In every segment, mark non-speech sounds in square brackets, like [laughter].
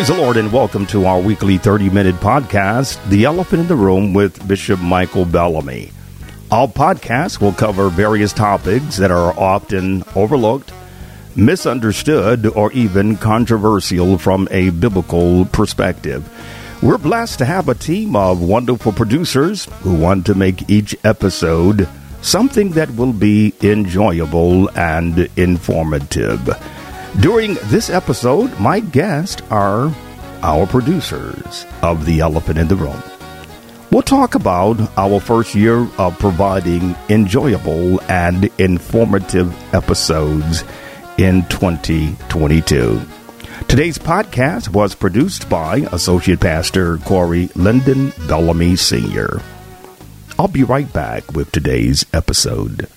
Praise the Lord and welcome to our weekly 30 minute podcast, The Elephant in the Room with Bishop Michael Bellamy. Our podcast will cover various topics that are often overlooked, misunderstood, or even controversial from a biblical perspective. We're blessed to have a team of wonderful producers who want to make each episode something that will be enjoyable and informative. During this episode, my guests are our producers of The Elephant in the Room. We'll talk about our first year of providing enjoyable and informative episodes in 2022. Today's podcast was produced by Associate Pastor Corey Lyndon Bellamy Sr. I'll be right back with today's episode.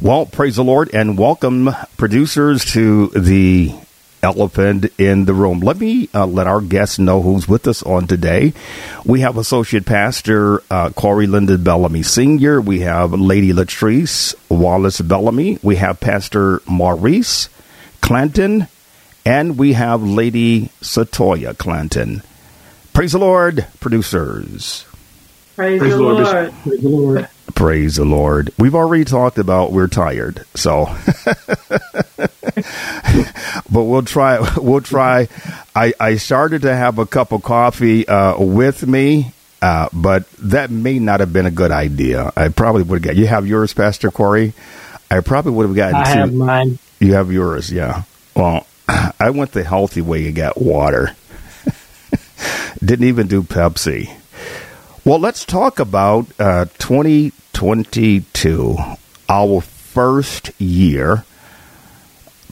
Well, praise the Lord and welcome producers to the elephant in the room. Let me uh, let our guests know who's with us on today. We have Associate Pastor uh, Corey Lyndon Bellamy Sr., we have Lady Latrice Wallace Bellamy, we have Pastor Maurice Clanton, and we have Lady Satoya Clanton. Praise the Lord, producers. Praise, Praise the Lord. Lord. Praise the Lord. Praise the Lord. We've already talked about we're tired, so [laughs] but we'll try. We'll try. I, I started to have a cup of coffee uh, with me, uh, but that may not have been a good idea. I probably would have got. You have yours, Pastor Corey. I probably would have gotten. I two. have mine. You have yours, yeah. Well, [clears throat] I went the healthy way and got water. [laughs] Didn't even do Pepsi. Well, let's talk about uh, 2022, our first year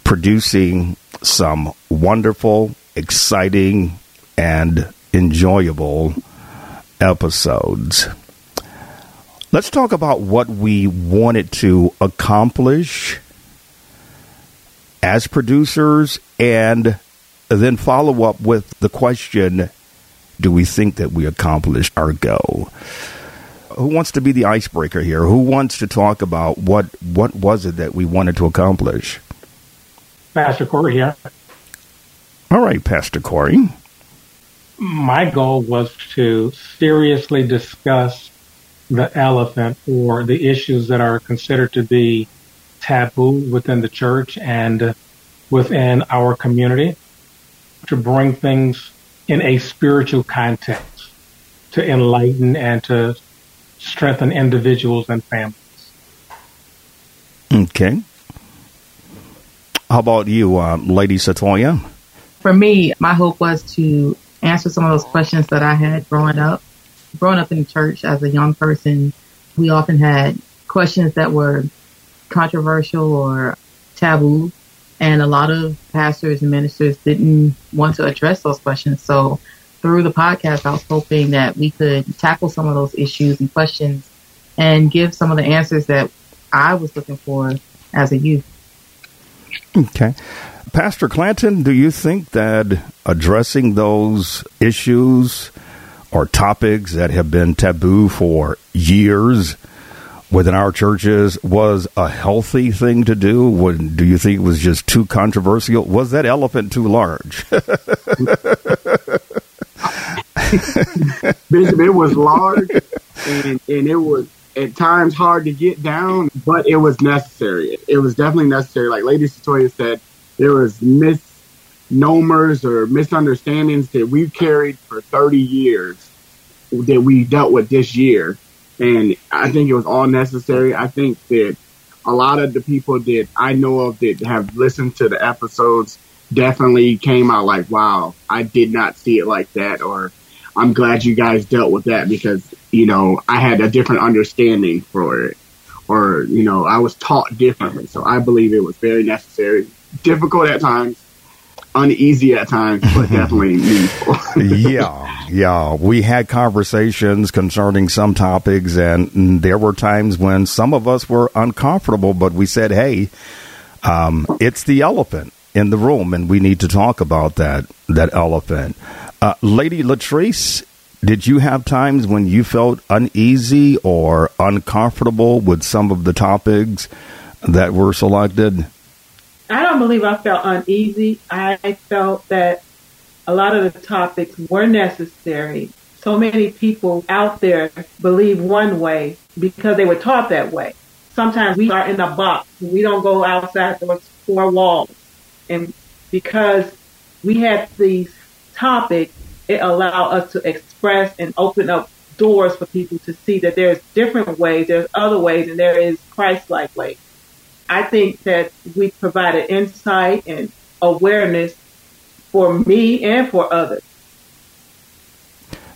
producing some wonderful, exciting, and enjoyable episodes. Let's talk about what we wanted to accomplish as producers and then follow up with the question do we think that we accomplished our goal? Who wants to be the icebreaker here? Who wants to talk about what what was it that we wanted to accomplish? Pastor Corey here. All right, Pastor Corey. My goal was to seriously discuss the elephant or the issues that are considered to be taboo within the church and within our community to bring things in a spiritual context to enlighten and to strengthen individuals and families. Okay. How about you, uh, Lady Satoya? For me, my hope was to answer some of those questions that I had growing up. Growing up in church as a young person, we often had questions that were controversial or taboo and a lot of pastors and ministers didn't want to address those questions. So through the podcast, I was hoping that we could tackle some of those issues and questions and give some of the answers that I was looking for as a youth. Okay. Pastor Clanton, do you think that addressing those issues or topics that have been taboo for years within our churches was a healthy thing to do? Do you think it was just too controversial? Was that elephant too large? [laughs] Bishop, it was large and, and it was at times hard to get down, but it was necessary. It was definitely necessary. Like Lady Satoya said, there was misnomers or misunderstandings that we carried for 30 years that we dealt with this year and I think it was all necessary. I think that a lot of the people that I know of that have listened to the episodes definitely came out like, wow, I did not see it like that. Or I'm glad you guys dealt with that because, you know, I had a different understanding for it. Or, you know, I was taught differently. So I believe it was very necessary, difficult at times, uneasy at times, but [laughs] definitely meaningful. [laughs] yeah, yeah. We had conversations concerning some topics, and there were times when some of us were uncomfortable, but we said, hey, um, it's the elephant in the room, and we need to talk about that that elephant. Uh, Lady Latrice, did you have times when you felt uneasy or uncomfortable with some of the topics that were selected? I don't believe I felt uneasy. I felt that a lot of the topics were necessary. So many people out there believe one way because they were taught that way. Sometimes we are in a box. We don't go outside those four walls. And because we had these topics, it allowed us to express and open up doors for people to see that there's different ways, there's other ways, and there is Christ-like ways. I think that we provided insight and awareness for me and for others.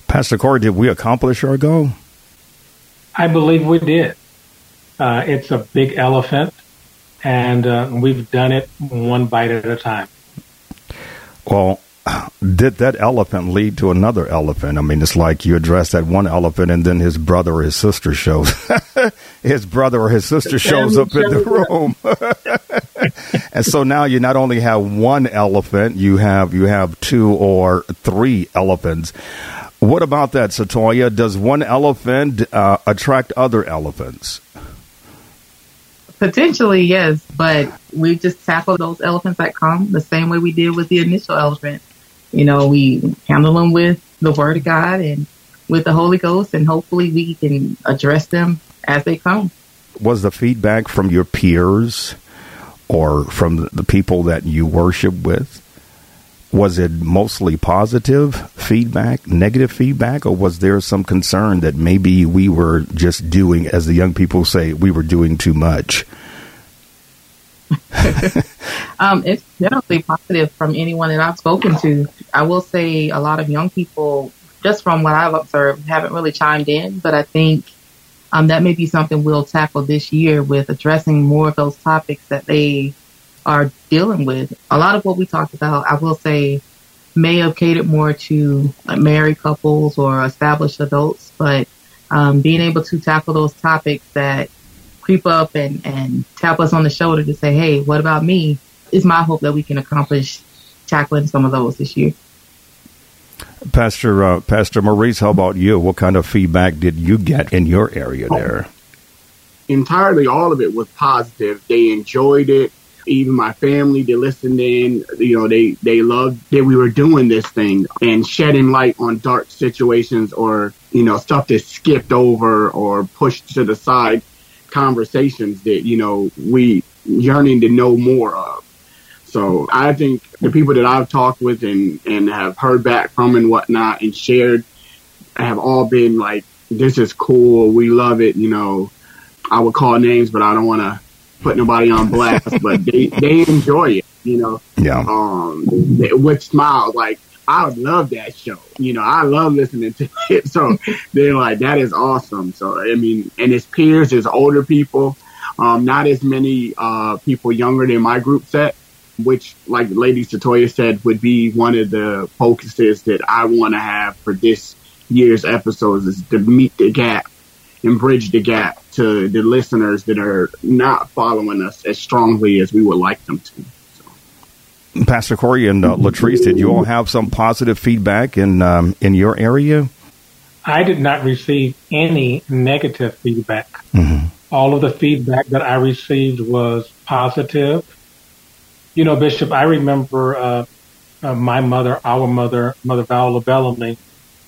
Pastor Corey, did we accomplish our goal? I believe we did. Uh, it's a big elephant, and uh, we've done it one bite at a time. Well, [sighs] did that elephant lead to another elephant? I mean, it's like you address that one elephant, and then his brother or his sister shows. [laughs] [laughs] his brother or his sister shows up in the room, [laughs] and so now you not only have one elephant, you have you have two or three elephants. What about that, Satoya? Does one elephant uh, attract other elephants? Potentially, yes, but we just tackle those elephants that come the same way we did with the initial elephant. You know, we handle them with the Word of God and with the Holy Ghost, and hopefully we can address them as they come. Was the feedback from your peers or from the people that you worship with? Was it mostly positive feedback, negative feedback, or was there some concern that maybe we were just doing, as the young people say, we were doing too much? [laughs] um, it's generally positive from anyone that I've spoken to. I will say a lot of young people, just from what I've observed, haven't really chimed in, but I think um, that may be something we'll tackle this year with addressing more of those topics that they are dealing with. A lot of what we talked about, I will say, may have catered more to married couples or established adults, but um, being able to tackle those topics that creep up and, and tap us on the shoulder to say, hey, what about me? Is my hope that we can accomplish tackling some of those this year. Pastor uh, Pastor Maurice, how about you? What kind of feedback did you get in your area there? Entirely, all of it was positive. They enjoyed it even my family, they listened in, you know, they, they loved that we were doing this thing and shedding light on dark situations or, you know, stuff that's skipped over or pushed to the side conversations that, you know, we yearning to know more of. So I think the people that I've talked with and, and have heard back from and whatnot and shared have all been like, this is cool. We love it. You know, I would call names, but I don't want to put nobody on blast, [laughs] but they, they enjoy it, you know. Yeah. Um, with smiles, like I would love that show. You know, I love listening to [laughs] it. So they're like, that is awesome. So I mean, and his peers, his older people, um, not as many uh, people younger than my group set, which, like Lady Satoya said, would be one of the focuses that I want to have for this year's episodes is to meet the gap and bridge the gap to the listeners that are not following us as strongly as we would like them to. So. Pastor Corey and uh, Latrice, did you all have some positive feedback in um, in your area? I did not receive any negative feedback. Mm-hmm. All of the feedback that I received was positive. You know, Bishop, I remember uh, uh, my mother, our mother, Mother Viola Bellamy,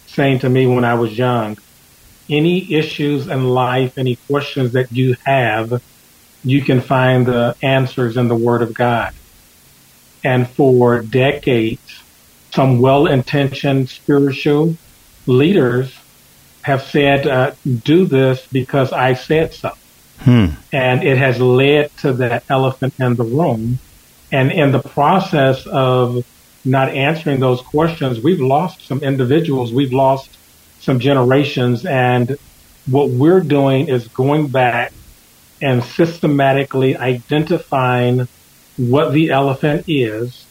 saying to me when I was young, any issues in life, any questions that you have, you can find the answers in the Word of God. And for decades, some well-intentioned spiritual leaders have said, uh, do this because I said so. Hmm. And it has led to that elephant in the room. And in the process of not answering those questions, we've lost some individuals. We've lost some generations. And what we're doing is going back and systematically identifying what the elephant is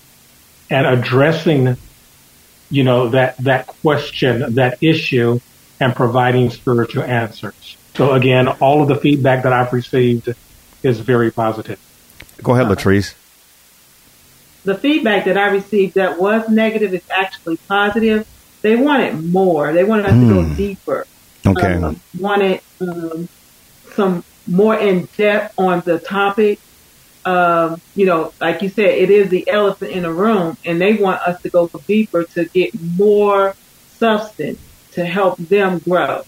and addressing, you know, that, that question, that issue and providing spiritual answers. So again, all of the feedback that I've received is very positive. Go ahead, Latrice. The feedback that I received that was negative is actually positive they wanted more. They wanted us mm. to go hmm. deeper. Okay. Um, wanted um, some more in depth on the topic. um, you know, like you said, it is the elephant in the room, and they want us to go deeper to get more substance to help them grow.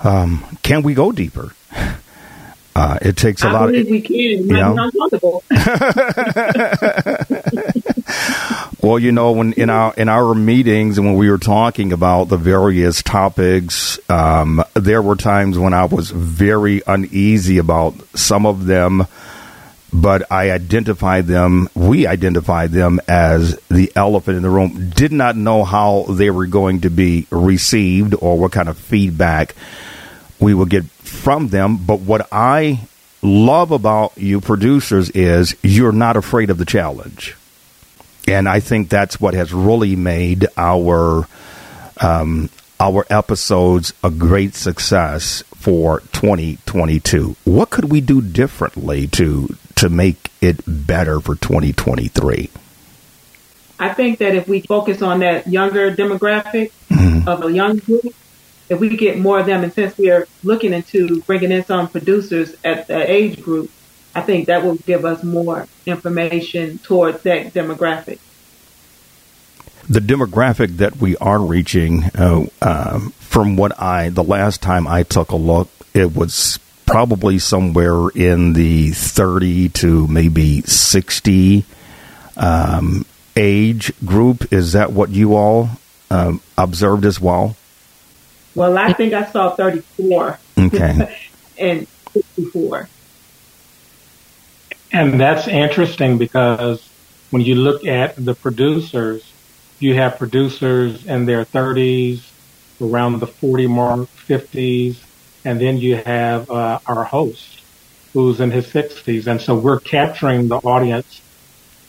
Um, can we go deeper? [laughs] Uh, it takes a I lot. believe of, we can. Might be uncomfortable. well, you know, when in our in our meetings and when we were talking about the various topics, um, there were times when I was very uneasy about some of them, but I identified them. We identified them as the elephant in the room. Did not know how they were going to be received or what kind of feedback we will get from them. But what I love about you producers is you're not afraid of the challenge. And I think that's what has really made our um, our episodes a great success for 2022. What could we do differently to to make it better for 2023? I think that if we focus on that younger demographic mm-hmm. of a young group, if we get more of them, and since we are looking into bringing in some producers at the age group, I think that will give us more information towards that demographic. The demographic that we are reaching, uh, uh, from what I, the last time I took a look, it was probably somewhere in the 30 to maybe 60 um, age group. Is that what you all um, observed as well? Well, I think I saw 34. Okay. [laughs] and 64. And that's interesting because when you look at the producers, you have producers in their 30s, around the 40 mark, 50s, and then you have uh, our host who's in his 60s. And so we're capturing the audience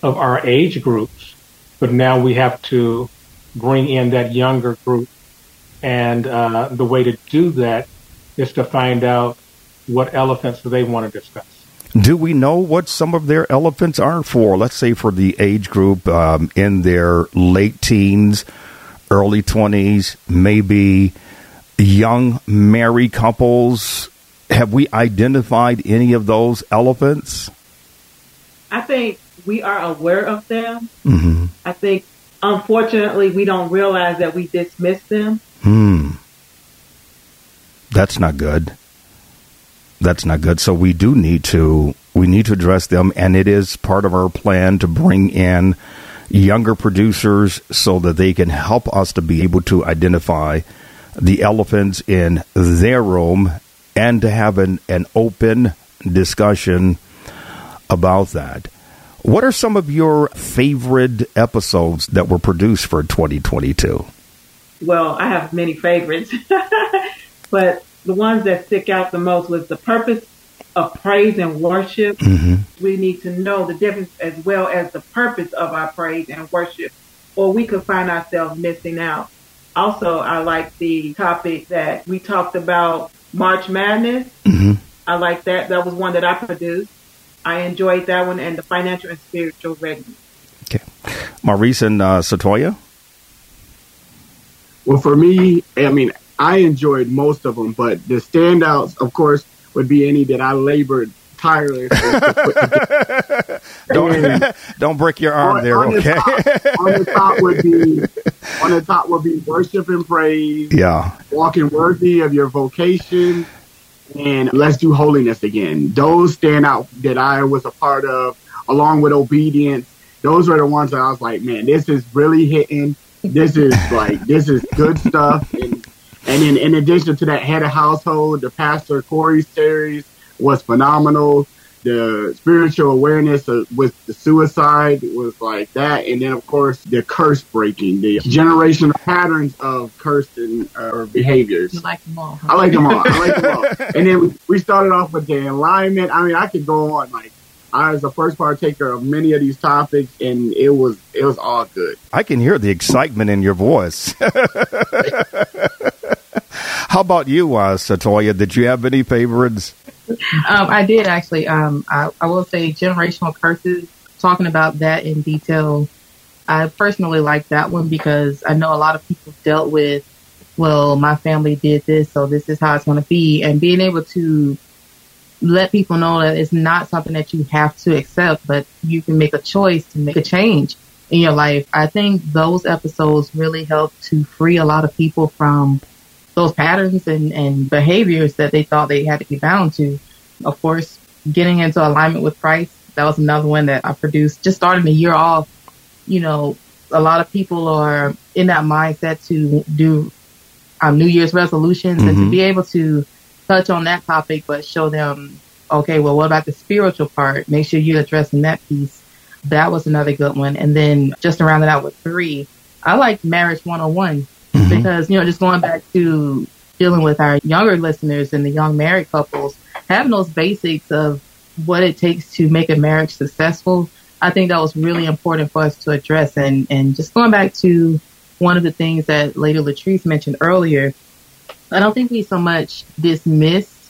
of our age groups, but now we have to bring in that younger group and uh, the way to do that is to find out what elephants do they want to discuss. Do we know what some of their elephants are for? Let's say for the age group um, in their late teens, early 20s, maybe young married couples. Have we identified any of those elephants? I think we are aware of them. Mm-hmm. I think, unfortunately, we don't realize that we dismiss them. Hmm. That's not good. That's not good. So we do need to we need to address them, and it is part of our plan to bring in younger producers so that they can help us to be able to identify the elephants in their room and to have an, an open discussion about that. What are some of your favorite episodes that were produced for 2022? Well, I have many favorites, [laughs] but the ones that stick out the most was the purpose of praise and worship. Mm-hmm. We need to know the difference as well as the purpose of our praise and worship, or we could find ourselves missing out. Also, I like the topic that we talked about March Madness. Mm-hmm. I like that. That was one that I produced. I enjoyed that one and the financial and spiritual readiness. Okay. Maurice and uh, Satoya? Well, for me, I mean, I enjoyed most of them, but the standouts, of course, would be any that I labored tirelessly [laughs] don't, [laughs] don't break your arm on, there, on okay? The top, on the top would be on the top would be worship and praise. Yeah. Walking worthy of your vocation. And let's do holiness again. Those stand out that I was a part of, along with obedience. Those were the ones that I was like, man, this is really hitting this is like this is good stuff. And and then in addition to that, head of household, the Pastor Corey series was phenomenal. The spiritual awareness of, with the suicide was like that, and then of course the curse breaking, the generational patterns of curse and uh, behaviors. You like them all? Huh? I like them all. I like them all. [laughs] and then we, we started off with the alignment. I mean, I could go on like I was the first partaker of many of these topics, and it was it was all good. I can hear the excitement in your voice. [laughs] How about you, uh, Satoya? Did you have any favorites? Um, I did actually. Um, I, I will say generational curses. Talking about that in detail, I personally like that one because I know a lot of people dealt with. Well, my family did this, so this is how it's going to be, and being able to let people know that it's not something that you have to accept, but you can make a choice to make a change in your life. I think those episodes really help to free a lot of people from those patterns and, and behaviors that they thought they had to be bound to. Of course, getting into alignment with Christ, that was another one that I produced. Just starting the year off, you know, a lot of people are in that mindset to do um, New Year's resolutions mm-hmm. and to mm-hmm. be able to touch on that topic, but show them, okay, well, what about the spiritual part? Make sure you're addressing that piece. That was another good one. And then just to round it out with three, I like Marriage 101 mm-hmm. because, you know, just going back to dealing with our younger listeners and the young married couples, having those basics of what it takes to make a marriage successful, I think that was really important for us to address. And, and just going back to one of the things that Lady Latrice mentioned earlier, I don't think we so much dismiss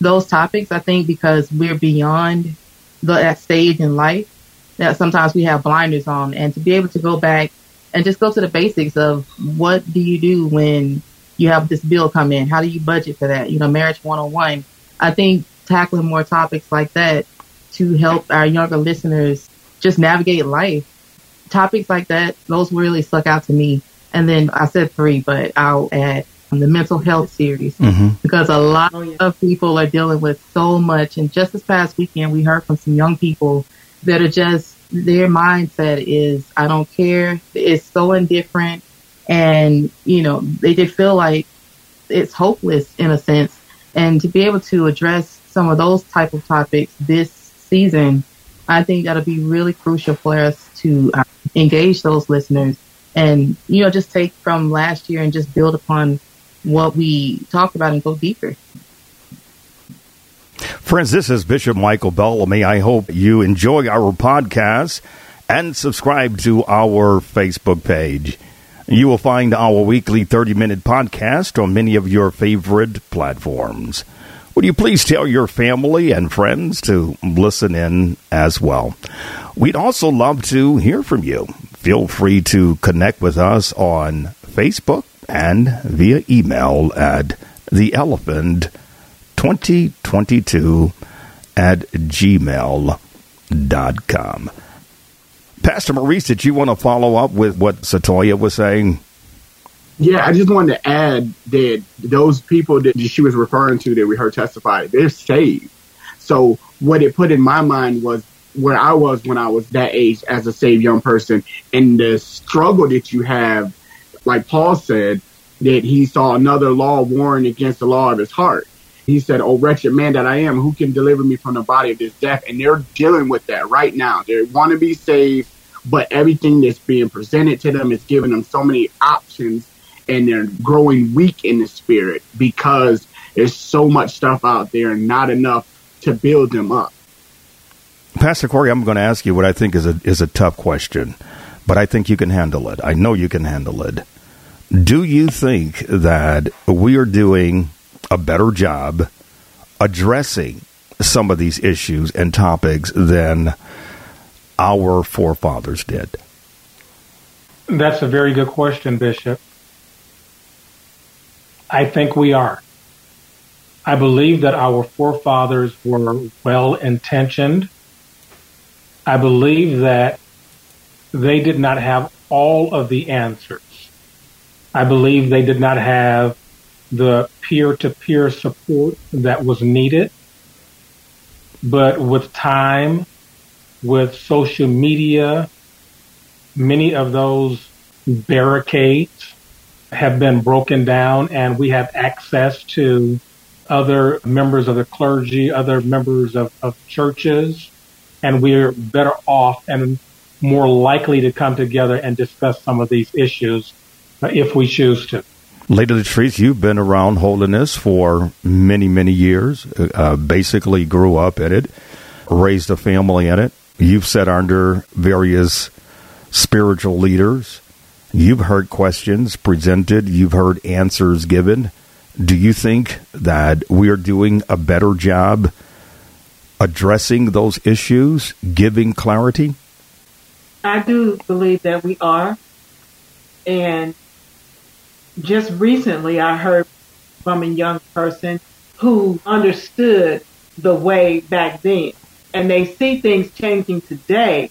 those topics. I think because we're beyond the, that stage in life that sometimes we have blinders on and to be able to go back and just go to the basics of what do you do when you have this bill come in? How do you budget for that? You know, marriage 101. I think tackling more topics like that to help our younger listeners just navigate life. Topics like that, those really stuck out to me. And then I said three, but I'll add the mental health series mm-hmm. because a lot of people are dealing with so much. And just this past weekend, we heard from some young people that are just, their mindset is, I don't care. It's so indifferent. And, you know, they just feel like it's hopeless in a sense. And to be able to address some of those type of topics this season, I think that'll be really crucial for us to uh, engage those listeners and, you know, just take from last year and just build upon what we talked about and go deeper. Friends, this is Bishop Michael Bellamy. I hope you enjoy our podcast and subscribe to our Facebook page. You will find our weekly 30 minute podcast on many of your favorite platforms. Would you please tell your family and friends to listen in as well? We'd also love to hear from you. Feel free to connect with us on Facebook and via email at theelephant2022 at gmail.com. Pastor Maurice, did you want to follow up with what Satoya was saying? Yeah, I just wanted to add that those people that she was referring to that we heard testify, they're saved. So what it put in my mind was where I was when I was that age as a saved young person and the struggle that you have like Paul said, that he saw another law warring against the law of his heart. He said, Oh, wretched man that I am, who can deliver me from the body of this death? And they're dealing with that right now. They want to be saved, but everything that's being presented to them is giving them so many options and they're growing weak in the spirit because there's so much stuff out there and not enough to build them up. Pastor Corey, I'm going to ask you what I think is a is a tough question, but I think you can handle it. I know you can handle it. Do you think that we are doing a better job addressing some of these issues and topics than our forefathers did? That's a very good question, Bishop. I think we are. I believe that our forefathers were well intentioned. I believe that they did not have all of the answers. I believe they did not have the peer to peer support that was needed. But with time, with social media, many of those barricades have been broken down and we have access to other members of the clergy, other members of, of churches, and we're better off and more likely to come together and discuss some of these issues if we choose to. Lady Latrice, you've been around holiness for many, many years. Uh, basically, grew up in it, raised a family in it. You've sat under various spiritual leaders. You've heard questions presented. You've heard answers given. Do you think that we are doing a better job addressing those issues, giving clarity? I do believe that we are. And just recently I heard from a young person who understood the way back then. And they see things changing today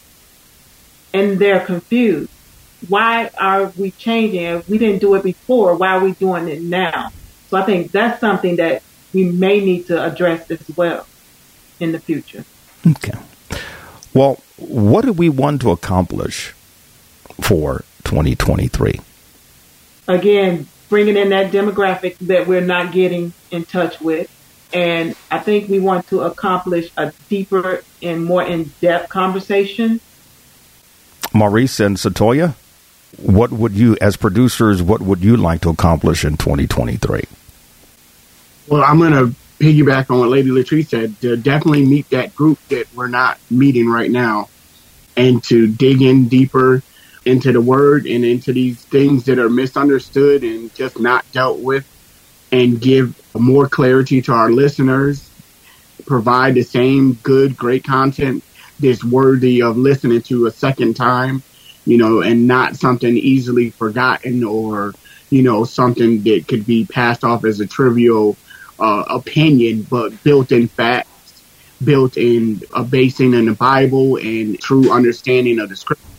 and they're confused. Why are we changing? If we didn't do it before, why are we doing it now? So I think that's something that we may need to address as well in the future. Okay. Well, what do we want to accomplish for 2023? Again, bringing in that demographic that we're not getting in touch with. And I think we want to accomplish a deeper and more in depth conversation. Maurice and Satoya, what would you, as producers, what would you like to accomplish in 2023? Well, I'm going to piggyback on what Lady Latrice said. To definitely meet that group that we're not meeting right now, and to dig in deeper into the Word and into these things that are misunderstood and just not dealt with, and give more clarity to our listeners. Provide the same good, great content that's worthy of listening to a second time, you know, and not something easily forgotten or you know something that could be passed off as a trivial uh, opinion, but built in facts, built in a basing in the Bible and true understanding of the scripture.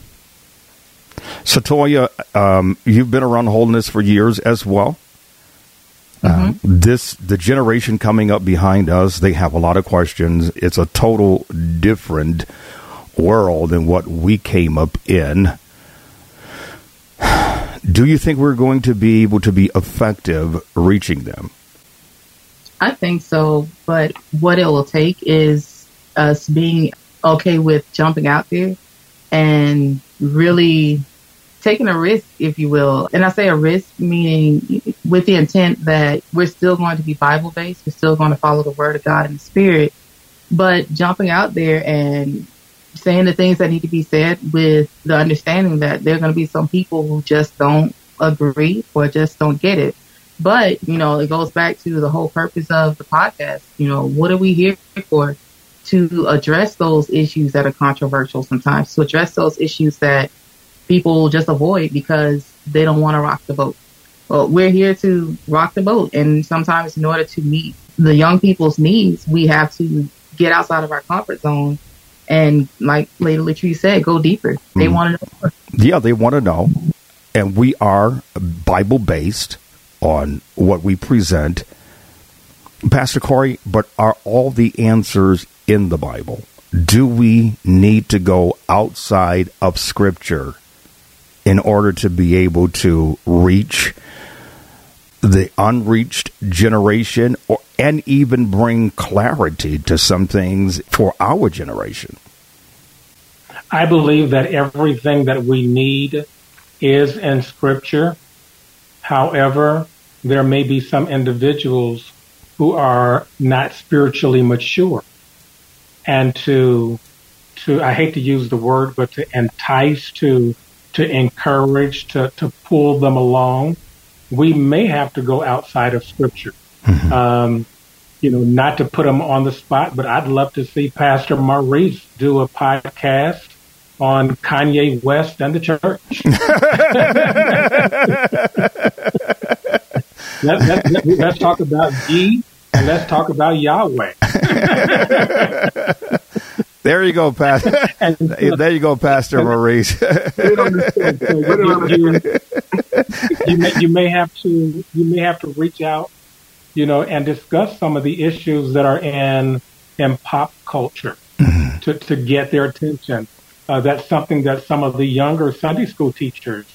Satoya, um, you've been around holiness for years as well. Uh, mm-hmm. this the generation coming up behind us. They have a lot of questions. It's a total different world than what we came up in. [sighs] Do you think we're going to be able to be effective reaching them? I think so, but what it will take is us being okay with jumping out there and really taking a risk, if you will. And I say a risk meaning with the intent that we're still going to be Bible based, we're still going to follow the word of God and the spirit, but jumping out there and saying the things that need to be said with the understanding that there are going to be some people who just don't agree or just don't get it. But, you know, it goes back to the whole purpose of the podcast. You know, what are we here for? To address those issues that are controversial sometimes, to address those issues that people just avoid because they don't want to rock the boat. Well, we're here to rock the boat. And sometimes in order to meet the young people's needs, we have to get outside of our comfort zone and like Lady Latrice said, go deeper. They mm. want to know. Yeah, they want to know. And we are Bible based on what we present. Pastor Corey, but are all the answers in the Bible? Do we need to go outside of Scripture in order to be able to reach the unreached generation or, and even bring clarity to some things for our generation? I believe that everything that we need is in Scripture. However, there may be some individuals who are not spiritually mature and to to I hate to use the word but to entice to to encourage to to pull them along we may have to go outside of scripture mm-hmm. um, you know not to put them on the spot but I'd love to see Pastor Maurice do a podcast on Kanye West and the church [laughs] let, let, let, let's talk about G and let's talk about Yahweh. [laughs] [laughs] [laughs] There you go, Pastor. there you go, Pastor Maurice. you, you, [laughs] you, may, you may have to you may have to reach out, you know, and discuss some of the issues that are in in pop culture mm-hmm. to to get their attention. Uh, that's something that some of the younger Sunday school teachers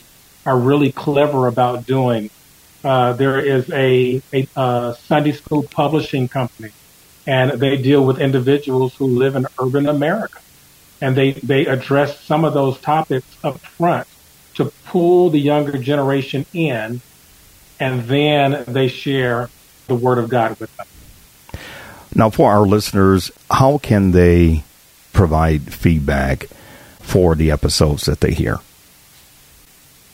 are really clever about doing uh, there is a, a, a, Sunday school publishing company, and they deal with individuals who live in urban America, and they they address some of those topics up front to pull the younger generation in, and then they share the Word of God with them. Now, for our listeners, how can they provide feedback for the episodes that they hear?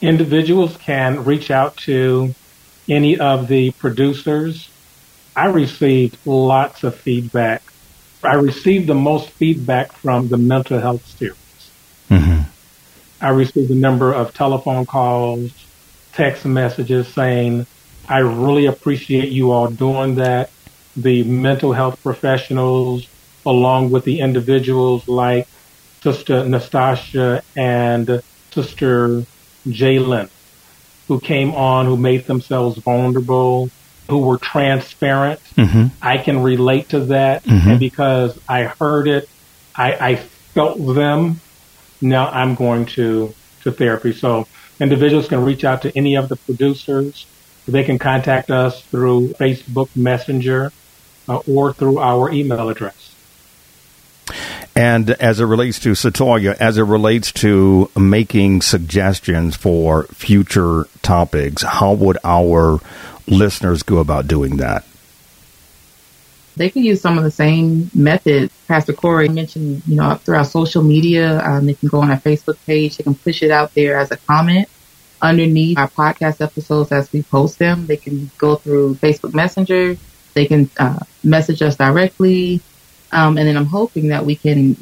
Individuals can reach out to any of the producers. I received lots of feedback. I received the most feedback from the mental health series. Mm-hmm. I received a number of telephone calls, text messages saying, I really appreciate you all doing that. the mental health professionals along with the individuals like Sister Nastasia and Sister Jalen, who came on, who made themselves vulnerable, who were transparent. Mm-hmm. I can relate to that. Mm-hmm. And because I heard it, I, I felt them. Now I'm going to, to therapy. So individuals can reach out to any of the producers. They can contact us through Facebook Messenger uh, or through our email address. And as it relates to Satoya, as it relates to making suggestions for future topics, how would our listeners go about doing that? They can use some of the same methods. Pastor Corey mentioned, you know, through our social media. Um, they can go on our Facebook page. They can push it out there as a comment underneath our podcast episodes as we post them. They can go through Facebook Messenger. They can uh, message us directly. Um, and then I'm hoping that we can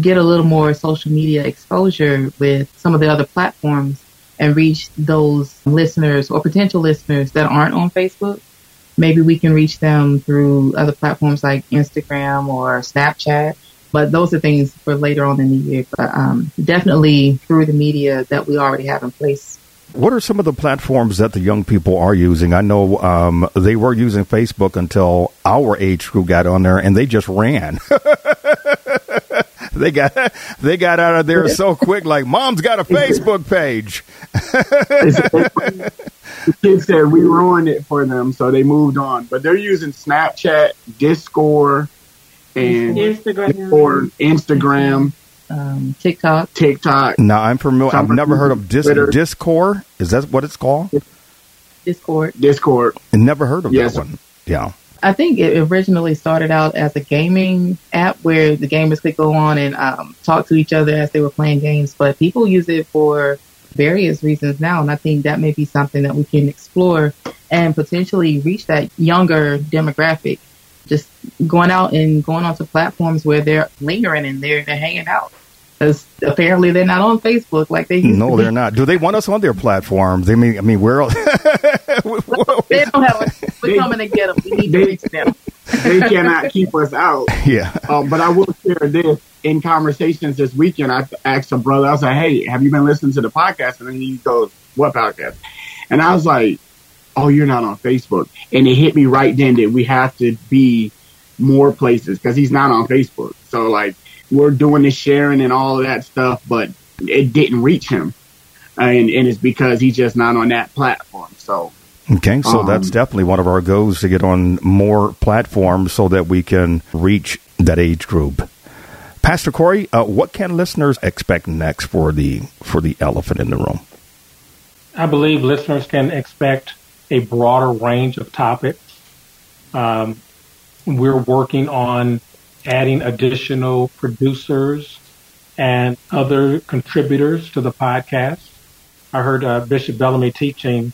get a little more social media exposure with some of the other platforms and reach those listeners or potential listeners that aren't on Facebook. Maybe we can reach them through other platforms like Instagram or Snapchat. But those are things for later on in the year. But um, definitely through the media that we already have in place what are some of the platforms that the young people are using? I know um, they were using Facebook until our age group got on there, and they just ran. [laughs] [laughs] they got [laughs] they got out of there so quick. Like, mom's got a Facebook page. [laughs] the kids said we ruined it for them, so they moved on. But they're using Snapchat, Discord, and Instagram. or Instagram um, TikTok. TikTok. Now I'm familiar. I've never heard of Dis- Discord. Is that what it's called? Discord. Discord. I never heard of yes. that one. Yeah. I think it originally started out as a gaming app where the gamers could go on and um, talk to each other as they were playing games, but people use it for various reasons now. And I think that may be something that we can explore and potentially reach that younger demographic. Just going out and going onto platforms where they're lingering and they're, they're hanging out because apparently they're not on Facebook like they used no, they're not. Do they want us on their platforms? They mean, I mean, we're [laughs] they don't have. A, we're coming to get them. We need they, to reach them. [laughs] they cannot keep us out. [laughs] Yeah. Um, but I will share this in conversations this weekend. I asked a brother. I was like, "Hey, have you been listening to the podcast?" And then he goes, "What podcast?" And I was like, "Oh, you're not on Facebook." And it hit me right then that we have to be more places because he's not on Facebook. So like we're doing the sharing and all of that stuff, but it didn't reach him. And, and it's because he's just not on that platform. So, okay, so um, that's definitely one of our goals to get on more platforms so that we can reach that age group. Pastor Corey, uh, what can listeners expect next for the for the elephant in the room? I believe listeners can expect a broader range of topics. Um, we're working on adding additional producers and other contributors to the podcast. I heard uh, Bishop Bellamy teaching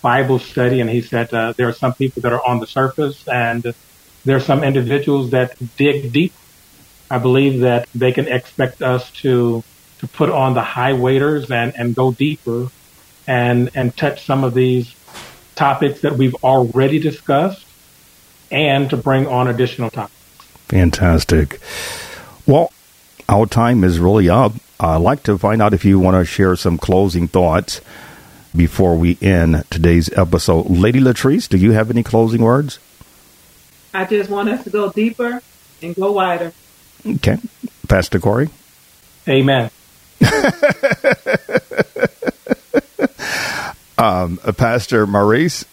Bible study, and he said uh, there are some people that are on the surface, and there are some individuals that dig deep. I believe that they can expect us to to put on the high waders and, and go deeper and and touch some of these topics that we've already discussed and to bring on additional topics. Fantastic. Well, our time is really up. I'd like to find out if you want to share some closing thoughts before we end today's episode. Lady Latrice, do you have any closing words? I just want us to go deeper and go wider. Okay. Pastor Corey? Amen. [laughs] um, Pastor Maurice?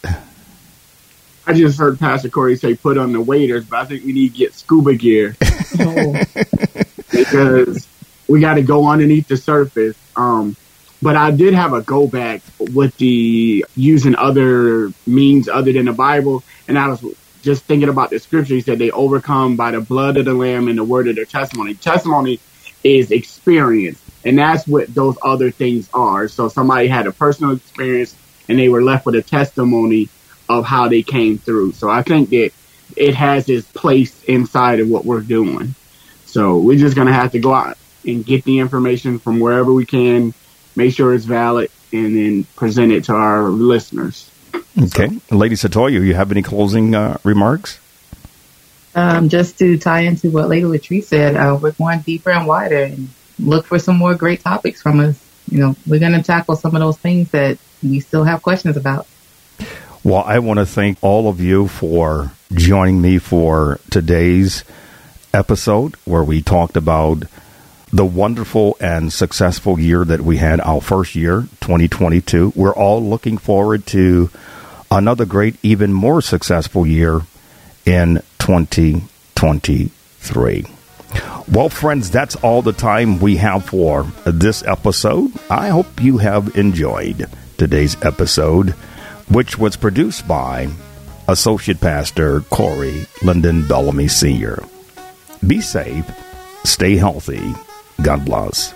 I just heard Pastor Corey say put on the waders, but I think we need to get scuba gear [laughs] because we got to go underneath the surface. Um, but I did have a go back with the using other means other than the Bible, and I was just thinking about the scripture. He said they overcome by the blood of the Lamb and the word of their testimony. Testimony is experience, and that's what those other things are. So somebody had a personal experience, and they were left with a testimony of how they came through. So I think that it has its place inside of what we're doing. So we're just going to have to go out and get the information from wherever we can, make sure it's valid, and then present it to our listeners. Okay. So. Lady Satoya, you have any closing uh, remarks? Um, just to tie into what Lady Latrice said, uh, we're going deeper and wider and look for some more great topics from us. You know, we're going to tackle some of those things that we still have questions about. Well, I want to thank all of you for joining me for today's episode where we talked about the wonderful and successful year that we had, our first year, 2022. We're all looking forward to another great, even more successful year in 2023. Well, friends, that's all the time we have for this episode. I hope you have enjoyed today's episode, which was produced by Associate Pastor Corey Lyndon Bellamy Sr. Be safe, stay healthy. God bless.